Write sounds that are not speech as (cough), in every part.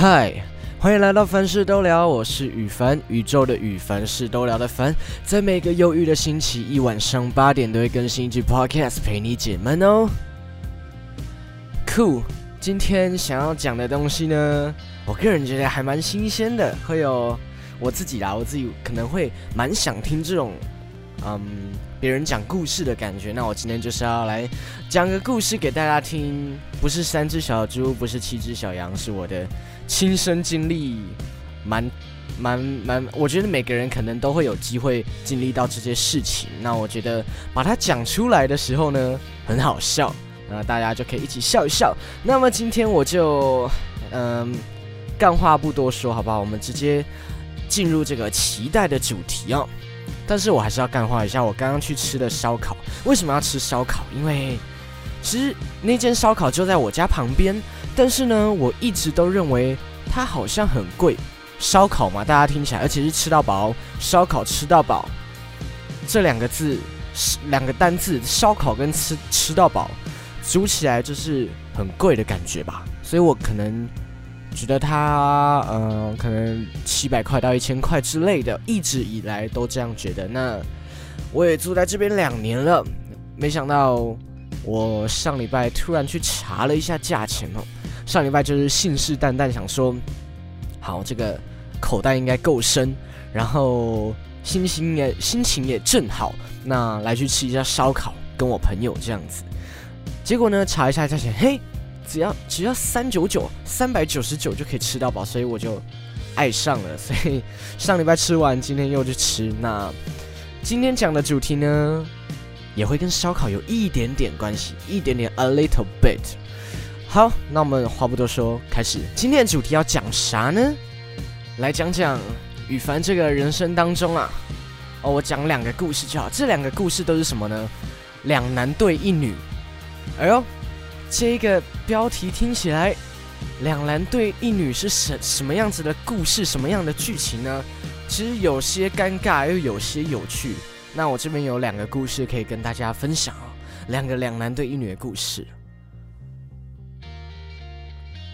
嗨，欢迎来到凡事都聊，我是羽凡，宇宙的宇，凡事都聊的凡，在每个忧郁的星期一晚上八点都会更新一集 podcast 陪你解闷哦。酷，今天想要讲的东西呢，我个人觉得还蛮新鲜的，会有我自己啦，我自己可能会蛮想听这种，嗯，别人讲故事的感觉。那我今天就是要来讲个故事给大家听，不是三只小猪，不是七只小羊，是我的亲身经历，蛮蛮蛮，我觉得每个人可能都会有机会经历到这些事情。那我觉得把它讲出来的时候呢，很好笑。那大家就可以一起笑一笑。那么今天我就，嗯，干话不多说，好不好？我们直接进入这个期待的主题哦。但是我还是要干话一下，我刚刚去吃的烧烤。为什么要吃烧烤？因为其实那间烧烤就在我家旁边，但是呢，我一直都认为它好像很贵。烧烤嘛，大家听起来，而且是吃到饱，烧烤吃到饱这两个字，两个单字，烧烤跟吃吃到饱。煮起来就是很贵的感觉吧，所以我可能觉得它，嗯，可能七百块到一千块之类的，一直以来都这样觉得。那我也住在这边两年了，没想到我上礼拜突然去查了一下价钱哦，上礼拜就是信誓旦旦想说，好，这个口袋应该够深，然后心情也心情也正好，那来去吃一下烧烤，跟我朋友这样子。结果呢？查一下价钱，嘿，只要只要三九九，三百九十九就可以吃到饱，所以我就爱上了。所以上礼拜吃完，今天又去吃。那今天讲的主题呢，也会跟烧烤有一点点关系，一点点，a little bit。好，那我们话不多说，开始今天的主题要讲啥呢？来讲讲羽凡这个人生当中啊，哦，我讲两个故事就好。这两个故事都是什么呢？两男对一女。哎呦，这个标题听起来，两男对一女是什什么样子的故事，什么样的剧情呢？其实有些尴尬，又有些有趣。那我这边有两个故事可以跟大家分享哦，两个两男对一女的故事。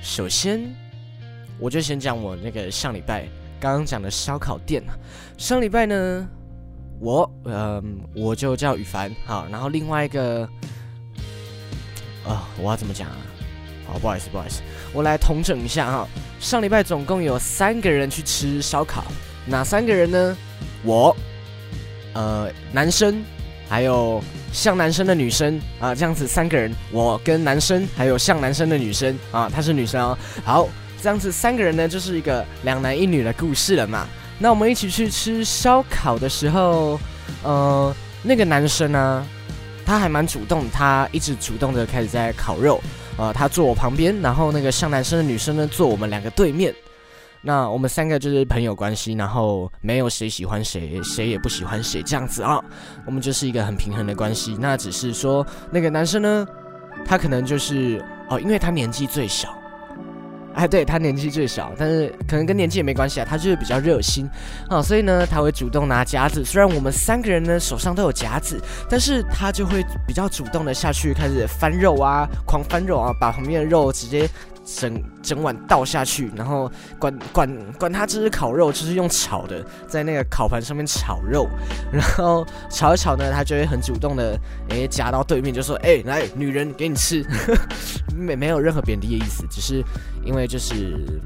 首先，我就先讲我那个上礼拜刚刚讲的烧烤店。上礼拜呢，我嗯，我就叫羽凡好，然后另外一个。啊，我要怎么讲啊？好，不好意思，不好意思，我来统整一下哈。上礼拜总共有三个人去吃烧烤，哪三个人呢？我，呃，男生，还有像男生的女生啊，这样子三个人，我跟男生还有像男生的女生啊，她是女生哦。好，这样子三个人呢，就是一个两男一女的故事了嘛。那我们一起去吃烧烤的时候，呃，那个男生呢？他还蛮主动，他一直主动的开始在烤肉，呃，他坐我旁边，然后那个像男生的女生呢坐我们两个对面，那我们三个就是朋友关系，然后没有谁喜欢谁，谁也不喜欢谁这样子啊，我们就是一个很平衡的关系。那只是说那个男生呢，他可能就是哦，因为他年纪最小。哎，对他年纪最小，但是可能跟年纪也没关系啊，他就是比较热心啊，所以呢，他会主动拿夹子。虽然我们三个人呢手上都有夹子，但是他就会比较主动的下去开始翻肉啊，狂翻肉啊，把旁边的肉直接。整整碗倒下去，然后管管管他这是烤肉，就是用炒的，在那个烤盘上面炒肉，然后炒一炒呢，他就会很主动的，诶夹到对面就说，哎，来女人给你吃，(laughs) 没没有任何贬低的意思，只是因为就是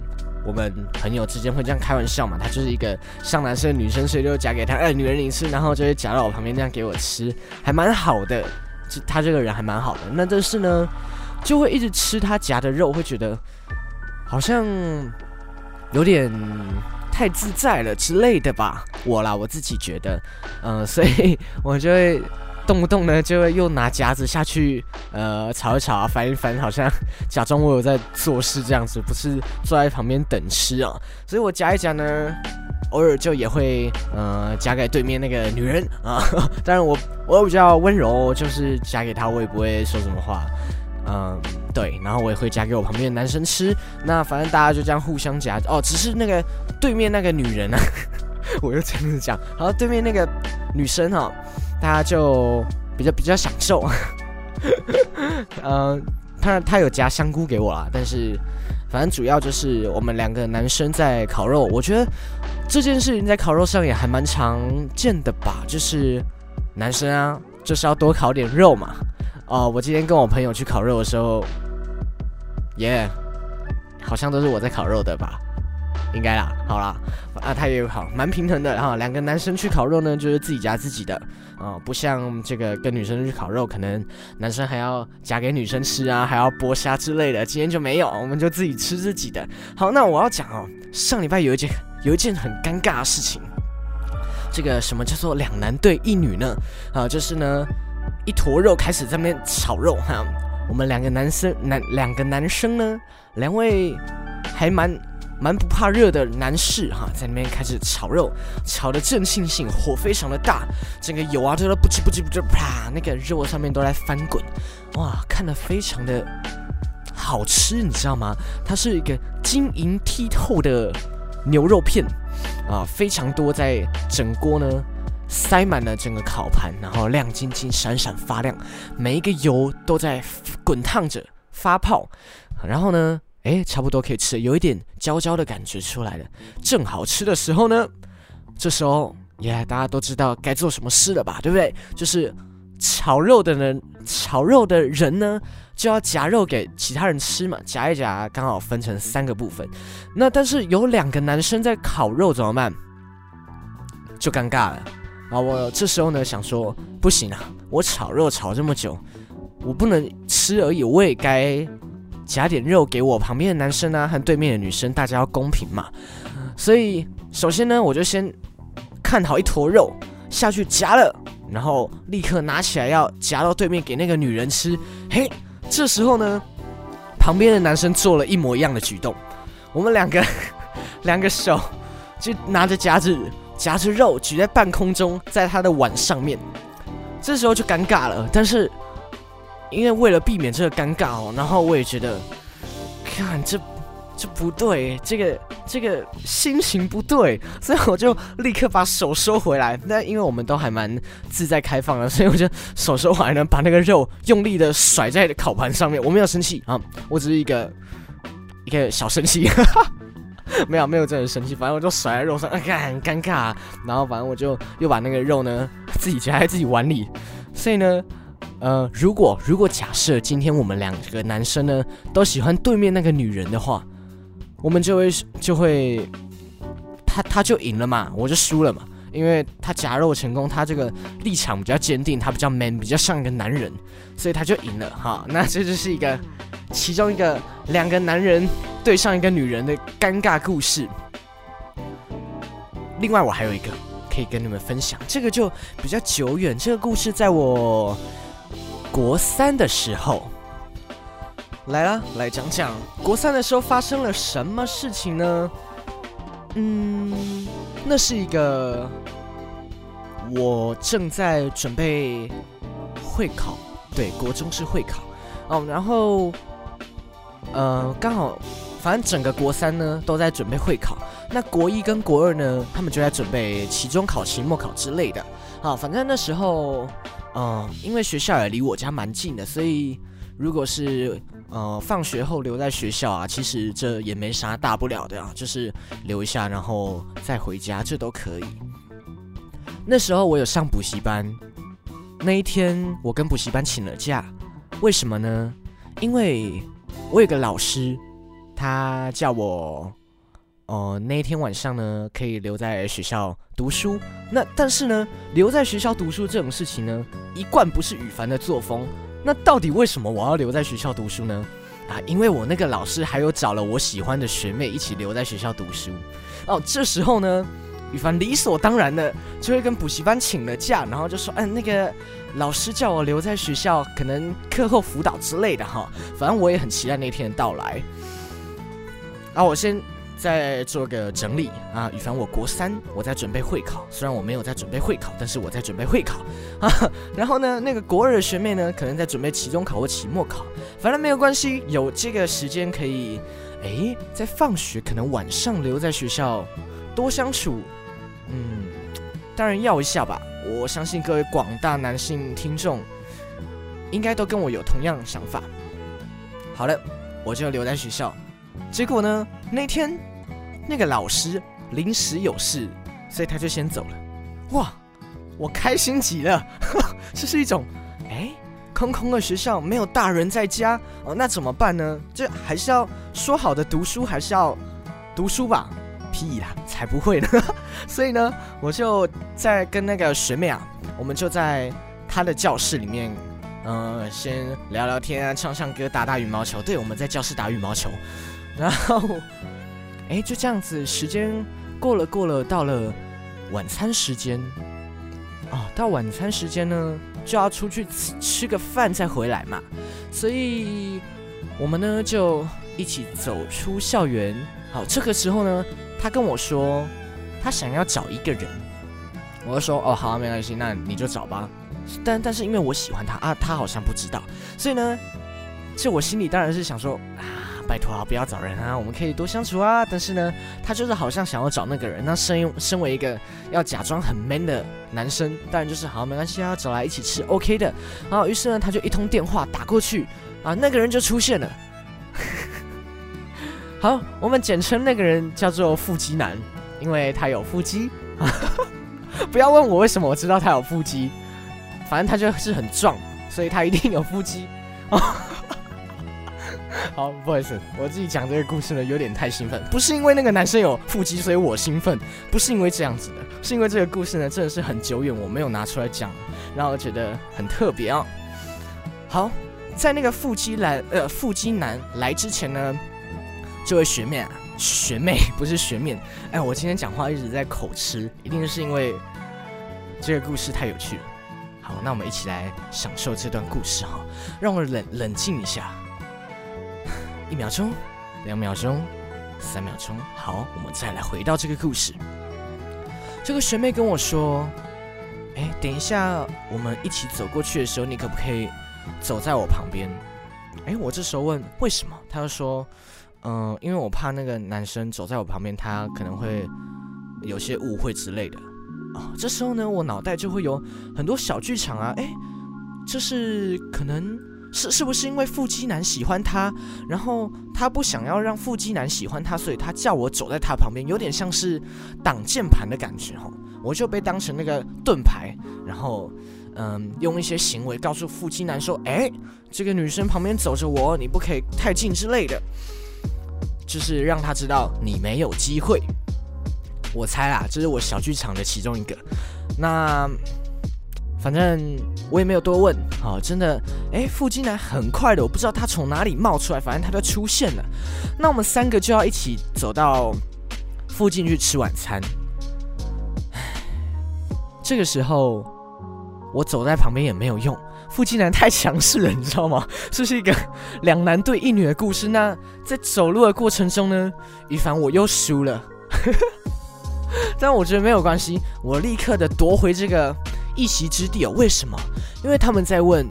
我们朋友之间会这样开玩笑嘛，他就是一个像男生女生，所以就夹给他，哎，女人你吃，然后就会夹到我旁边这样给我吃，还蛮好的，就他这个人还蛮好的，那但是呢。就会一直吃他夹的肉，会觉得好像有点太自在了之类的吧。我啦，我自己觉得，嗯，所以我就会动不动呢，就会又拿夹子下去，呃，炒一炒啊，翻一翻，好像假装我有在做事这样子，不是坐在旁边等吃啊。所以我夹一夹呢，偶尔就也会，呃，夹给对面那个女人啊。(laughs) 当然我我比较温柔，就是夹给她，我也不会说什么话。嗯，对，然后我也会夹给我旁边的男生吃。那反正大家就这样互相夹哦。只是那个对面那个女人啊，(laughs) 我又这样子讲。然后对面那个女生哈，大家就比较比较享受。嗯，(laughs) 她她有夹香菇给我啦，但是反正主要就是我们两个男生在烤肉。我觉得这件事情在烤肉上也还蛮常见的吧，就是男生啊，就是要多烤点肉嘛。哦，我今天跟我朋友去烤肉的时候，耶，好像都是我在烤肉的吧。应该啦，好啦，啊，他也有好，蛮平衡的哈。两个男生去烤肉呢，就是自己夹自己的，啊，不像这个跟女生去烤肉，可能男生还要夹给女生吃啊，还要剥虾之类的。今天就没有，我们就自己吃自己的。好，那我要讲哦，上礼拜有一件有一件很尴尬的事情，这个什么叫做两男对一女呢？啊，就是呢，一坨肉开始在那边炒肉哈。我们两个男生男两个男生呢，两位还蛮。蛮不怕热的男士哈，在那边开始炒肉，炒的正兴兴，火非常的大，整个油啊都在不知不知不知啪，那个肉上面都在翻滚，哇，看得非常的好吃，你知道吗？它是一个晶莹剔透的牛肉片啊，非常多，在整锅呢塞满了整个烤盘，然后亮晶晶、闪闪发亮，每一个油都在滚烫着发泡，然后呢。哎，差不多可以吃，有一点焦焦的感觉出来了，正好吃的时候呢。这时候，耶，大家都知道该做什么事了吧？对不对？就是炒肉的人，炒肉的人呢，就要夹肉给其他人吃嘛。夹一夹，刚好分成三个部分。那但是有两个男生在烤肉，怎么办？就尴尬了啊！我这时候呢想说，不行啊，我炒肉炒这么久，我不能吃而已，我也该。夹点肉给我旁边的男生啊，和对面的女生，大家要公平嘛。所以首先呢，我就先看好一坨肉下去夹了，然后立刻拿起来要夹到对面给那个女人吃。嘿，这时候呢，旁边的男生做了一模一样的举动，我们两个 (laughs) 两个手就拿着夹子夹着肉举在半空中，在他的碗上面，这时候就尴尬了。但是。因为为了避免这个尴尬哦，然后我也觉得，看这这不对，这个这个心情不对，(laughs) 所以我就立刻把手收回来。那因为我们都还蛮自在开放的，所以我就手收回来呢，把那个肉用力的甩在烤盘上面。我没有生气啊，我只是一个一个小生气，(laughs) 没有没有真的生气，反正我就甩在肉上，很尴尬。然后反正我就又把那个肉呢自己夹在自己碗里，所以呢。呃，如果如果假设今天我们两个男生呢都喜欢对面那个女人的话，我们就会就会，他他就赢了嘛，我就输了嘛，因为他夹肉成功，他这个立场比较坚定，他比较 man，比较像一个男人，所以他就赢了哈。那这就是一个其中一个两个男人对上一个女人的尴尬故事。另外，我还有一个可以跟你们分享，这个就比较久远，这个故事在我。国三的时候，来了，来讲讲国三的时候发生了什么事情呢？嗯，那是一个我正在准备会考，对，国中是会考哦。然后，呃，刚好，反正整个国三呢都在准备会考。那国一跟国二呢，他们就在准备期中考、期末考之类的。好，反正那时候。嗯，因为学校也离我家蛮近的，所以如果是呃放学后留在学校啊，其实这也没啥大不了的啊，就是留一下然后再回家，这都可以。那时候我有上补习班，那一天我跟补习班请了假，为什么呢？因为我有个老师，他叫我。哦，那一天晚上呢，可以留在学校读书。那但是呢，留在学校读书这种事情呢，一贯不是羽凡的作风。那到底为什么我要留在学校读书呢？啊，因为我那个老师还有找了我喜欢的学妹一起留在学校读书。哦，这时候呢，羽凡理所当然的就会跟补习班请了假，然后就说：“嗯，那个老师叫我留在学校，可能课后辅导之类的哈。”反正我也很期待那天的到来。啊，我先。再做个整理啊，羽凡，我国三，我在准备会考。虽然我没有在准备会考，但是我在准备会考啊。(laughs) 然后呢，那个国二的学妹呢，可能在准备期中考或期末考。反正没有关系，有这个时间可以，哎，在放学可能晚上留在学校多相处。嗯，当然要一下吧。我相信各位广大男性听众应该都跟我有同样的想法。好了，我就留在学校。结果呢，那天那个老师临时有事，所以他就先走了。哇，我开心极了，(laughs) 这是一种哎，空空的学校没有大人在家哦，那怎么办呢？这还是要说好的读书，还是要读书吧？屁啦，才不会呢！(laughs) 所以呢，我就在跟那个学妹啊，我们就在她的教室里面，呃，先聊聊天啊，唱唱歌，打打羽毛球。对，我们在教室打羽毛球。然后，哎，就这样子，时间过了，过了，到了晚餐时间。哦，到晚餐时间呢，就要出去吃吃个饭再回来嘛。所以，我们呢就一起走出校园。好，这个时候呢。他跟我说，他想要找一个人，我就说哦好啊，没关系，那你就找吧。但但是因为我喜欢他啊，他好像不知道，所以呢，这我心里当然是想说啊，拜托啊，不要找人啊，我们可以多相处啊。但是呢，他就是好像想要找那个人，那身身为一个要假装很 man 的男生，当然就是好没关系啊，找来一起吃 OK 的。然后于是呢，他就一通电话打过去啊，那个人就出现了。好，我们简称那个人叫做腹肌男，因为他有腹肌。(laughs) 不要问我为什么我知道他有腹肌，反正他就是很壮，所以他一定有腹肌。(laughs) 好，不好意思，我自己讲这个故事呢有点太兴奋，不是因为那个男生有腹肌所以我兴奋，不是因为这样子的，是因为这个故事呢真的是很久远，我没有拿出来讲，让我觉得很特别啊。好，在那个腹肌男呃腹肌男来之前呢。这位学妹啊，学妹不是学妹。哎，我今天讲话一直在口吃，一定是因为这个故事太有趣了。好，那我们一起来享受这段故事哈。让我冷冷静一下，一秒钟，两秒钟，三秒钟。好，我们再来回到这个故事。这个学妹跟我说：“哎，等一下，我们一起走过去的时候，你可不可以走在我旁边？”哎，我这时候问为什么，她就说。嗯，因为我怕那个男生走在我旁边，他可能会有些误会之类的。哦，这时候呢，我脑袋就会有很多小剧场啊。哎，这是可能是是不是因为腹肌男喜欢他，然后他不想要让腹肌男喜欢他，所以他叫我走在他旁边，有点像是挡键盘的感觉哈。我就被当成那个盾牌，然后嗯，用一些行为告诉腹肌男说：“哎，这个女生旁边走着我，你不可以太近之类的。”就是让他知道你没有机会。我猜啦，这是我小剧场的其中一个。那反正我也没有多问。好，真的，哎，腹肌男很快的，我不知道他从哪里冒出来，反正他就出现了。那我们三个就要一起走到附近去吃晚餐。这个时候我走在旁边也没有用。腹肌男太强势了，你知道吗？(laughs) 这是一个两男对一女的故事。那在走路的过程中呢，于凡我又输了，(laughs) 但我觉得没有关系，我立刻的夺回这个一席之地哦。为什么？因为他们在问，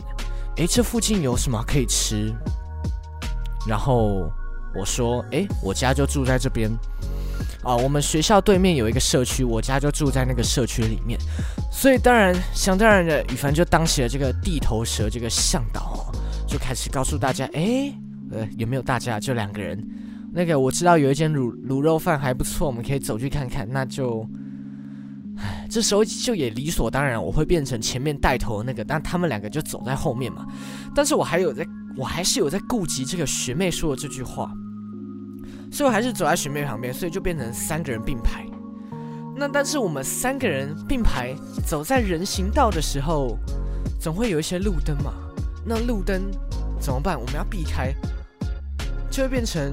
诶，这附近有什么可以吃？然后我说，诶，我家就住在这边。啊，我们学校对面有一个社区，我家就住在那个社区里面，所以当然想当然的，羽凡就当起了这个地头蛇，这个向导，就开始告诉大家，哎，呃，有没有大家？就两个人，那个我知道有一间卤卤肉饭还不错，我们可以走去看看。那就，唉，这时候就也理所当然，我会变成前面带头的那个，但他们两个就走在后面嘛。但是我还有在，我还是有在顾及这个学妹说的这句话。所以我还是走在学妹旁边，所以就变成三个人并排。那但是我们三个人并排走在人行道的时候，总会有一些路灯嘛。那路灯怎么办？我们要避开，就会变成。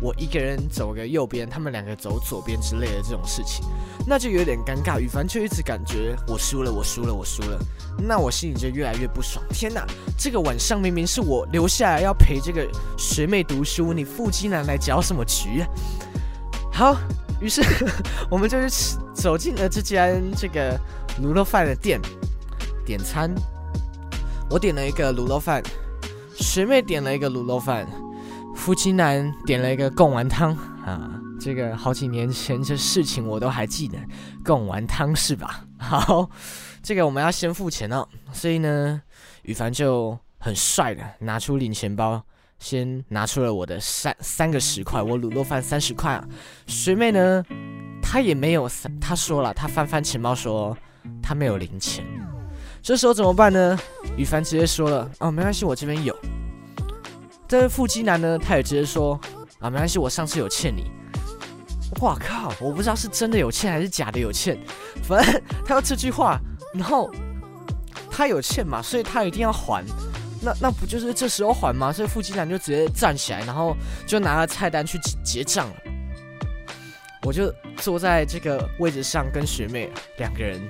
我一个人走个右边，他们两个走左边之类的这种事情，那就有点尴尬。羽凡就一直感觉我输了，我输了，我输了，那我心里就越来越不爽。天哪，这个晚上明明是我留下来要陪这个学妹读书，你腹肌男来搅什么局啊？好，于是我们就去走进了这间这个卤肉饭的店，点餐。我点了一个卤肉饭，学妹点了一个卤肉饭。夫妻男点了一个贡丸汤啊，这个好几年前这事情我都还记得，贡丸汤是吧？(laughs) 好，这个我们要先付钱哦，所以呢，羽凡就很帅的拿出零钱包，先拿出了我的三三个十块，我卤肉饭三十块啊。学妹呢，她也没有三，她说了，她翻翻钱包说她没有零钱。这时候怎么办呢？羽凡直接说了，哦，没关系，我这边有。但是腹肌男呢，他也直接说，啊，没关系，我上次有欠你。哇靠，我不知道是真的有欠还是假的有欠，反正他要这句话，然后他有欠嘛，所以他一定要还。那那不就是这时候还吗？所以腹肌男就直接站起来，然后就拿了菜单去结账了。我就坐在这个位置上，跟学妹两个人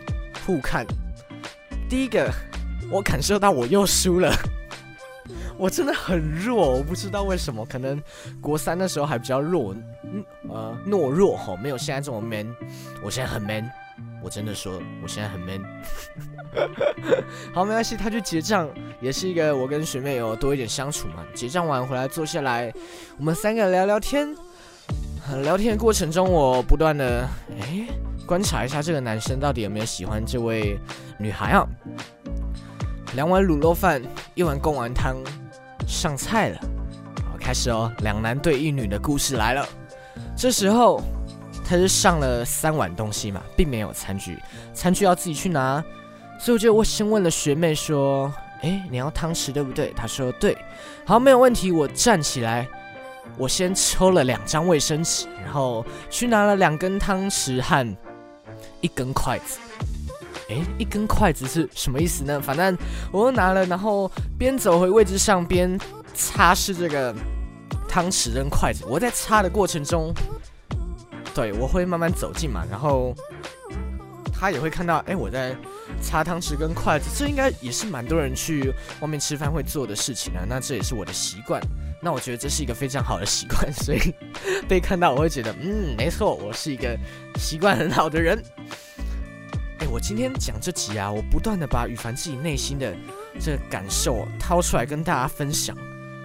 互看。第一个，我感受到我又输了，我真的很弱，我不知道为什么，可能国三的时候还比较弱，嗯呃懦弱哈，没有现在这么 man。我现在很 man，我真的说我现在很 man。好，没关系，他去结账也是一个我跟学妹有多一点相处嘛。结账完回来坐下来，我们三个聊聊天。聊天的过程中，我不断的哎观察一下这个男生到底有没有喜欢这位女孩啊。两碗卤肉饭，一碗贡丸汤，上菜了。好，开始哦，两男对一女的故事来了。这时候他是上了三碗东西嘛，并没有餐具，餐具要自己去拿。所以我就我先问了学妹说：“哎，你要汤匙对不对？”她说：“对。”好，没有问题。我站起来，我先抽了两张卫生纸，然后去拿了两根汤匙和一根筷子。哎，一根筷子是什么意思呢？反正我又拿了，然后边走回位置上边擦拭这个汤匙跟筷子。我在擦的过程中，对我会慢慢走近嘛，然后他也会看到，哎，我在。擦汤匙跟筷子，这应该也是蛮多人去外面吃饭会做的事情啊。那这也是我的习惯。那我觉得这是一个非常好的习惯，所以被看到我会觉得，嗯，没错，我是一个习惯很好的人。哎，我今天讲这集啊，我不断的把羽凡自己内心的这个感受掏出来跟大家分享。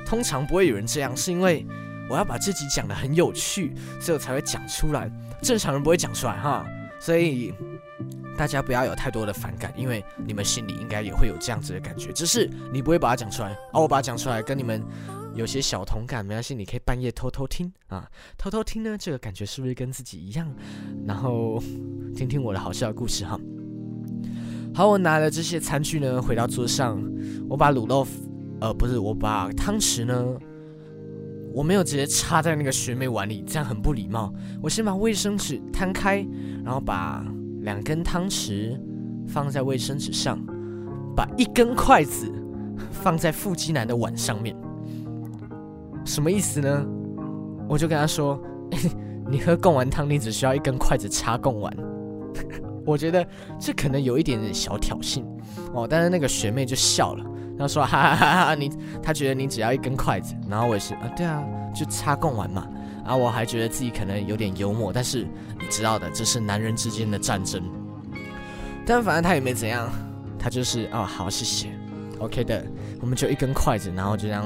通常不会有人这样，是因为我要把这集讲的很有趣，所以我才会讲出来。正常人不会讲出来哈，所以。大家不要有太多的反感，因为你们心里应该也会有这样子的感觉，只是你不会把它讲出来。哦，我把它讲出来，跟你们有些小同感，没关系，你可以半夜偷偷听啊，偷偷听呢，这个感觉是不是跟自己一样？然后听听我的好笑的故事哈。好，我拿了这些餐具呢，回到桌上，我把卤肉，呃，不是，我把汤匙呢，我没有直接插在那个学妹碗里，这样很不礼貌。我先把卫生纸摊开，然后把。两根汤匙放在卫生纸上，把一根筷子放在腹肌男的碗上面，什么意思呢？我就跟他说：“ (laughs) 你喝贡丸汤，你只需要一根筷子插贡丸。(laughs) ”我觉得这可能有一点点小挑衅哦，但是那个学妹就笑了，她说：“哈哈哈哈，你她觉得你只要一根筷子。”然后我也是啊，对啊，就插贡丸嘛。然后我还觉得自己可能有点幽默，但是你知道的，这是男人之间的战争。但反正他也没怎样，他就是哦好谢谢，OK 的，我们就一根筷子，然后就这样，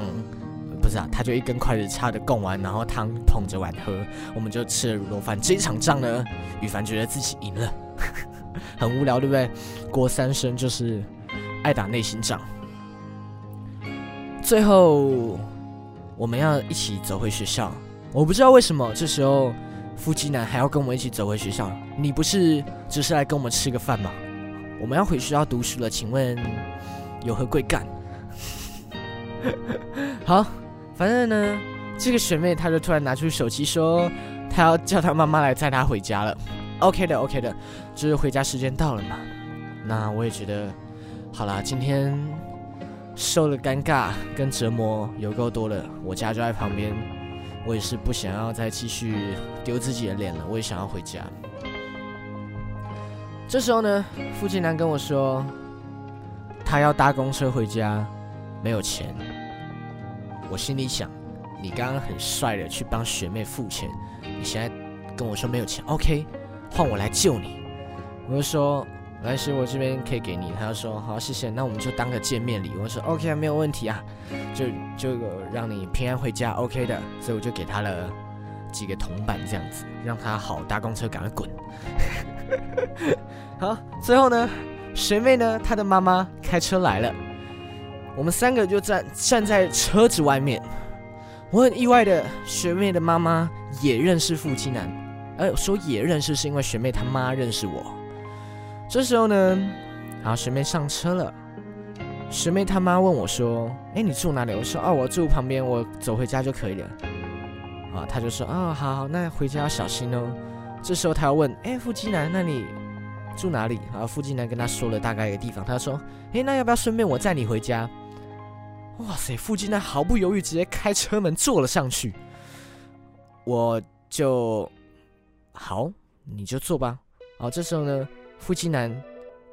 不是啊，他就一根筷子插着贡完，然后汤捧着碗喝，我们就吃了卤肉饭。这一场仗呢，羽凡觉得自己赢了，(laughs) 很无聊，对不对？郭三生就是爱打内心仗。最后我们要一起走回学校。我不知道为什么这时候腹肌男还要跟我们一起走回学校。你不是只是来跟我们吃个饭吗？我们要回学校读书了，请问有何贵干？(laughs) 好，反正呢，这个学妹她就突然拿出手机说，她要叫她妈妈来载她回家了。OK 的，OK 的，就是回家时间到了嘛。那我也觉得，好啦，今天受了尴尬跟折磨有够多了，我家就在旁边。我也是不想要再继续丢自己的脸了，我也想要回家。这时候呢，付金男跟我说，他要搭公车回家，没有钱。我心里想，你刚刚很帅的去帮学妹付钱，你现在跟我说没有钱，OK，换我来救你。我就说。没关系，我这边可以给你。他就说好，谢谢。那我们就当个见面礼。我说 OK 啊，没有问题啊，就就让你平安回家，OK 的。所以我就给他了几个铜板，这样子让他好搭公车赶快滚。(laughs) 好，最后呢，学妹呢，她的妈妈开车来了，我们三个就站站在车子外面。我很意外的，学妹的妈妈也认识腹肌男，呃，说也认识是因为学妹他妈认识我。这时候呢，然后学妹上车了，学妹他妈问我说：“哎，你住哪里？”我说：“哦，我住旁边，我走回家就可以了。”啊，他就说：“啊，好，好，那回家要小心哦。”这时候他要问：“哎，腹肌男，那你住哪里？”然后腹肌男跟他说了大概一个地方，他说：“哎，那要不要顺便我载你回家？”哇塞！腹肌男毫不犹豫，直接开车门坐了上去。我就好，你就坐吧。好，这时候呢，腹肌男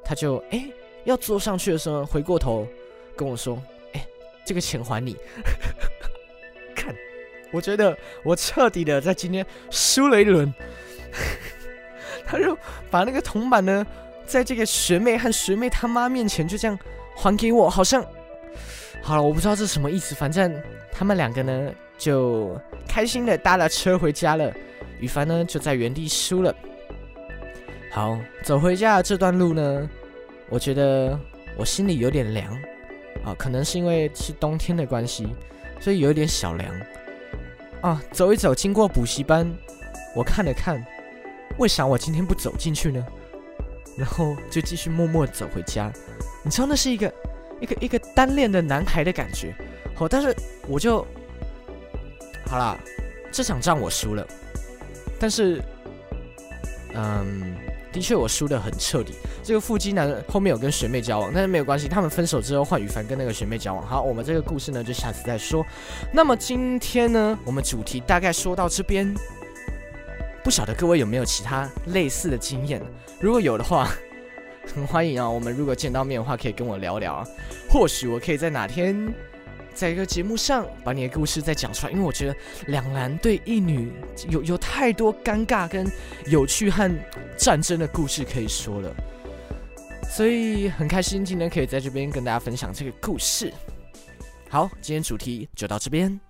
他就哎要坐上去的时候，回过头跟我说：“哎，这个钱还你。(laughs) ”看，我觉得我彻底的在今天输了一轮。(laughs) 他就把那个铜板呢，在这个学妹和学妹他妈面前就这样还给我，好像。好了，我不知道这什么意思，反正他们两个呢就开心的搭了车回家了，羽凡呢就在原地输了。好，走回家的这段路呢，我觉得我心里有点凉啊，可能是因为是冬天的关系，所以有点小凉啊。走一走，经过补习班，我看了看，为啥我今天不走进去呢？然后就继续默默走回家。你知道那是一个。一个一个单恋的男孩的感觉，好，但是我就好啦，这场仗我输了，但是，嗯，的确我输的很彻底。这个腹肌男后面有跟学妹交往，但是没有关系，他们分手之后换羽凡跟那个学妹交往。好，我们这个故事呢就下次再说。那么今天呢，我们主题大概说到这边，不晓得各位有没有其他类似的经验？如果有的话。很 (laughs) 欢迎啊！我们如果见到面的话，可以跟我聊聊啊。或许我可以在哪天，在一个节目上把你的故事再讲出来，因为我觉得两男对一女有有太多尴尬跟有趣和战争的故事可以说了，所以很开心今天可以在这边跟大家分享这个故事。好，今天主题就到这边。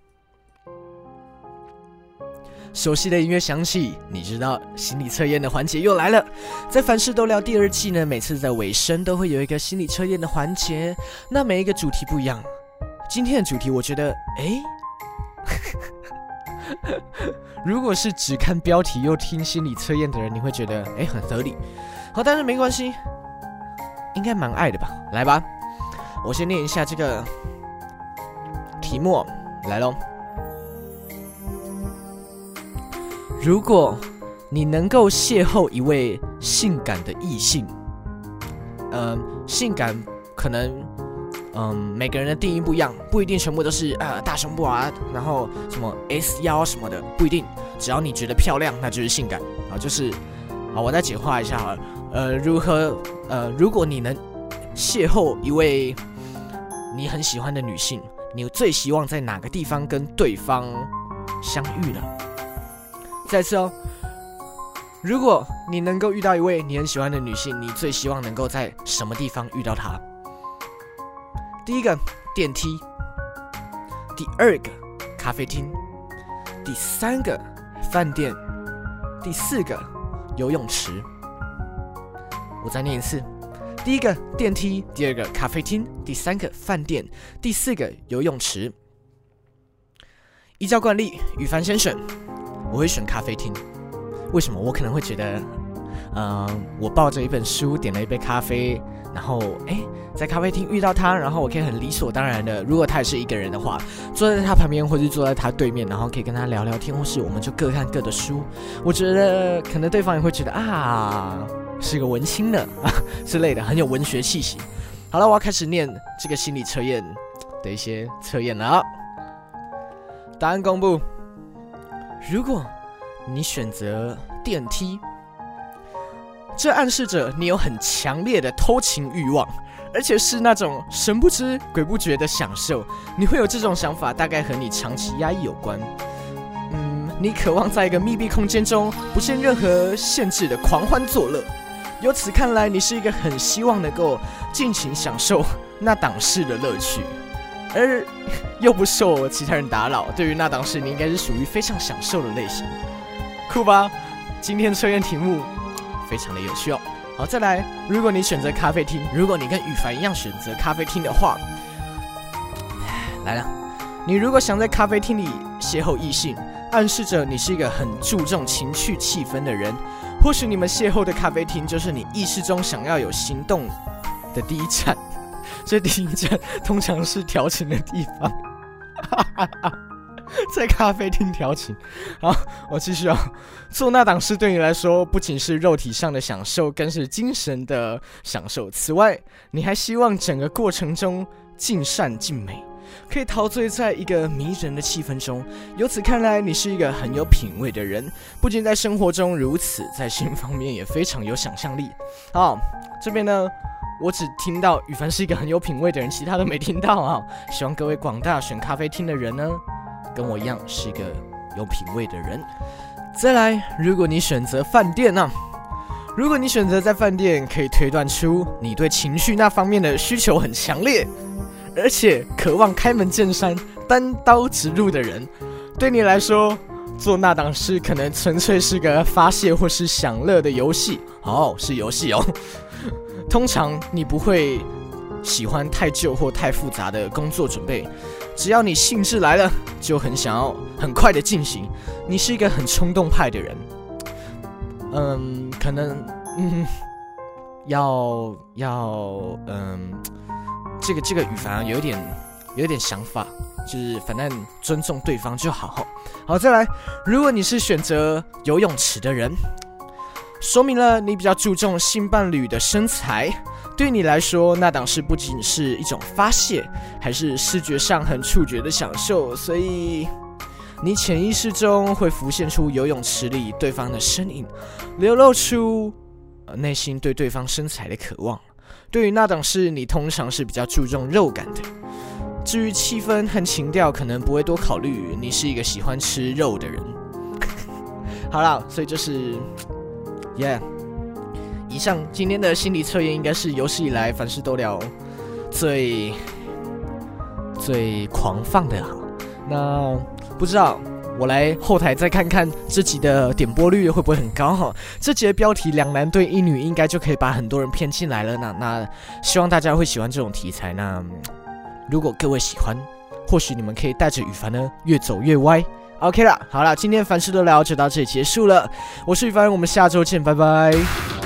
熟悉的音乐响起，你知道心理测验的环节又来了。在凡事都聊第二季呢，每次在尾声都会有一个心理测验的环节。那每一个主题不一样，今天的主题我觉得，哎，(laughs) 如果是只看标题又听心理测验的人，你会觉得哎很合理。好，但是没关系，应该蛮爱的吧？来吧，我先念一下这个题目，来喽。如果你能够邂逅一位性感的异性，嗯，性感可能，嗯，每个人的定义不一样，不一定全部都是呃大胸部啊，然后什么 S 腰什么的，不一定。只要你觉得漂亮，那就是性感啊，就是，啊，我再简化一下哈，呃，如何，呃，如果你能邂逅一位你很喜欢的女性，你最希望在哪个地方跟对方相遇呢？再次哦，如果你能够遇到一位你很喜欢的女性，你最希望能够在什么地方遇到她？第一个电梯，第二个咖啡厅，第三个饭店，第四个游泳池。我再念一次：第一个电梯，第二个咖啡厅，第三个饭店，第四个游泳池。依照惯例，羽凡先生。我会选咖啡厅，为什么？我可能会觉得，嗯，我抱着一本书，点了一杯咖啡，然后哎，在咖啡厅遇到他，然后我可以很理所当然的，如果他也是一个人的话，坐在他旁边，或是坐在他对面，然后可以跟他聊聊天，或是我们就各看各的书。我觉得可能对方也会觉得啊，是个文青的啊 (laughs) 之类的，很有文学气息。好了，我要开始念这个心理测验的一些测验了，答案公布。如果你选择电梯，这暗示着你有很强烈的偷情欲望，而且是那种神不知鬼不觉的享受。你会有这种想法，大概和你长期压抑有关。嗯，你渴望在一个密闭空间中不限任何限制的狂欢作乐。由此看来，你是一个很希望能够尽情享受那档事的乐趣。而 (laughs) 又不受其他人打扰，对于那档事，你应该是属于非常享受的类型，酷吧？今天的测验题目非常的有趣哦。好，再来，如果你选择咖啡厅，如果你跟羽凡一样选择咖啡厅的话，(sighs) 来了，你如果想在咖啡厅里邂逅异性，暗示着你是一个很注重情趣气氛的人。或许你们邂逅的咖啡厅就是你意识中想要有行动的第一站。这第一站通常是调情的地方。(laughs) 在咖啡厅调情，好，我继续啊。做那档事对你来说，不仅是肉体上的享受，更是精神的享受。此外，你还希望整个过程中尽善尽美，可以陶醉在一个迷人的气氛中。由此看来，你是一个很有品味的人，不仅在生活中如此，在性方面也非常有想象力。好，这边呢，我只听到羽凡是一个很有品味的人，其他都没听到啊。(laughs) 希望各位广大选咖啡厅的人呢。跟我一样是一个有品味的人。再来，如果你选择饭店呢？如果你选择在饭店，可以推断出你对情绪那方面的需求很强烈，而且渴望开门见山、单刀直入的人。对你来说，做那档事可能纯粹是个发泄或是享乐的游戏。哦，是游戏哦。(laughs) 通常你不会喜欢太旧或太复杂的工作准备。只要你兴致来了，就很想要很快的进行。你是一个很冲动派的人，嗯，可能，嗯，要要，嗯，这个这个羽凡有点有点想法，就是反正尊重对方就好。好，再来，如果你是选择游泳池的人，说明了你比较注重性伴侣的身材。对你来说，那档事不仅是一种发泄，还是视觉上很触觉的享受。所以，你潜意识中会浮现出游泳池里对方的身影，流露出内心对对方身材的渴望。对于那档事，你通常是比较注重肉感的。至于气氛和情调，可能不会多考虑。你是一个喜欢吃肉的人。(laughs) 好了，所以就是，Yeah。以上今天的心理测验应该是有史以来凡事都聊最最狂放的哈。那不知道我来后台再看看这集的点播率会不会很高哈？这集的标题两男对一女应该就可以把很多人骗进来了呢。那希望大家会喜欢这种题材。那如果各位喜欢，或许你们可以带着羽凡呢越走越歪。OK 了，好了，今天凡事都聊就到这里结束了。我是羽凡，我们下周见，拜拜。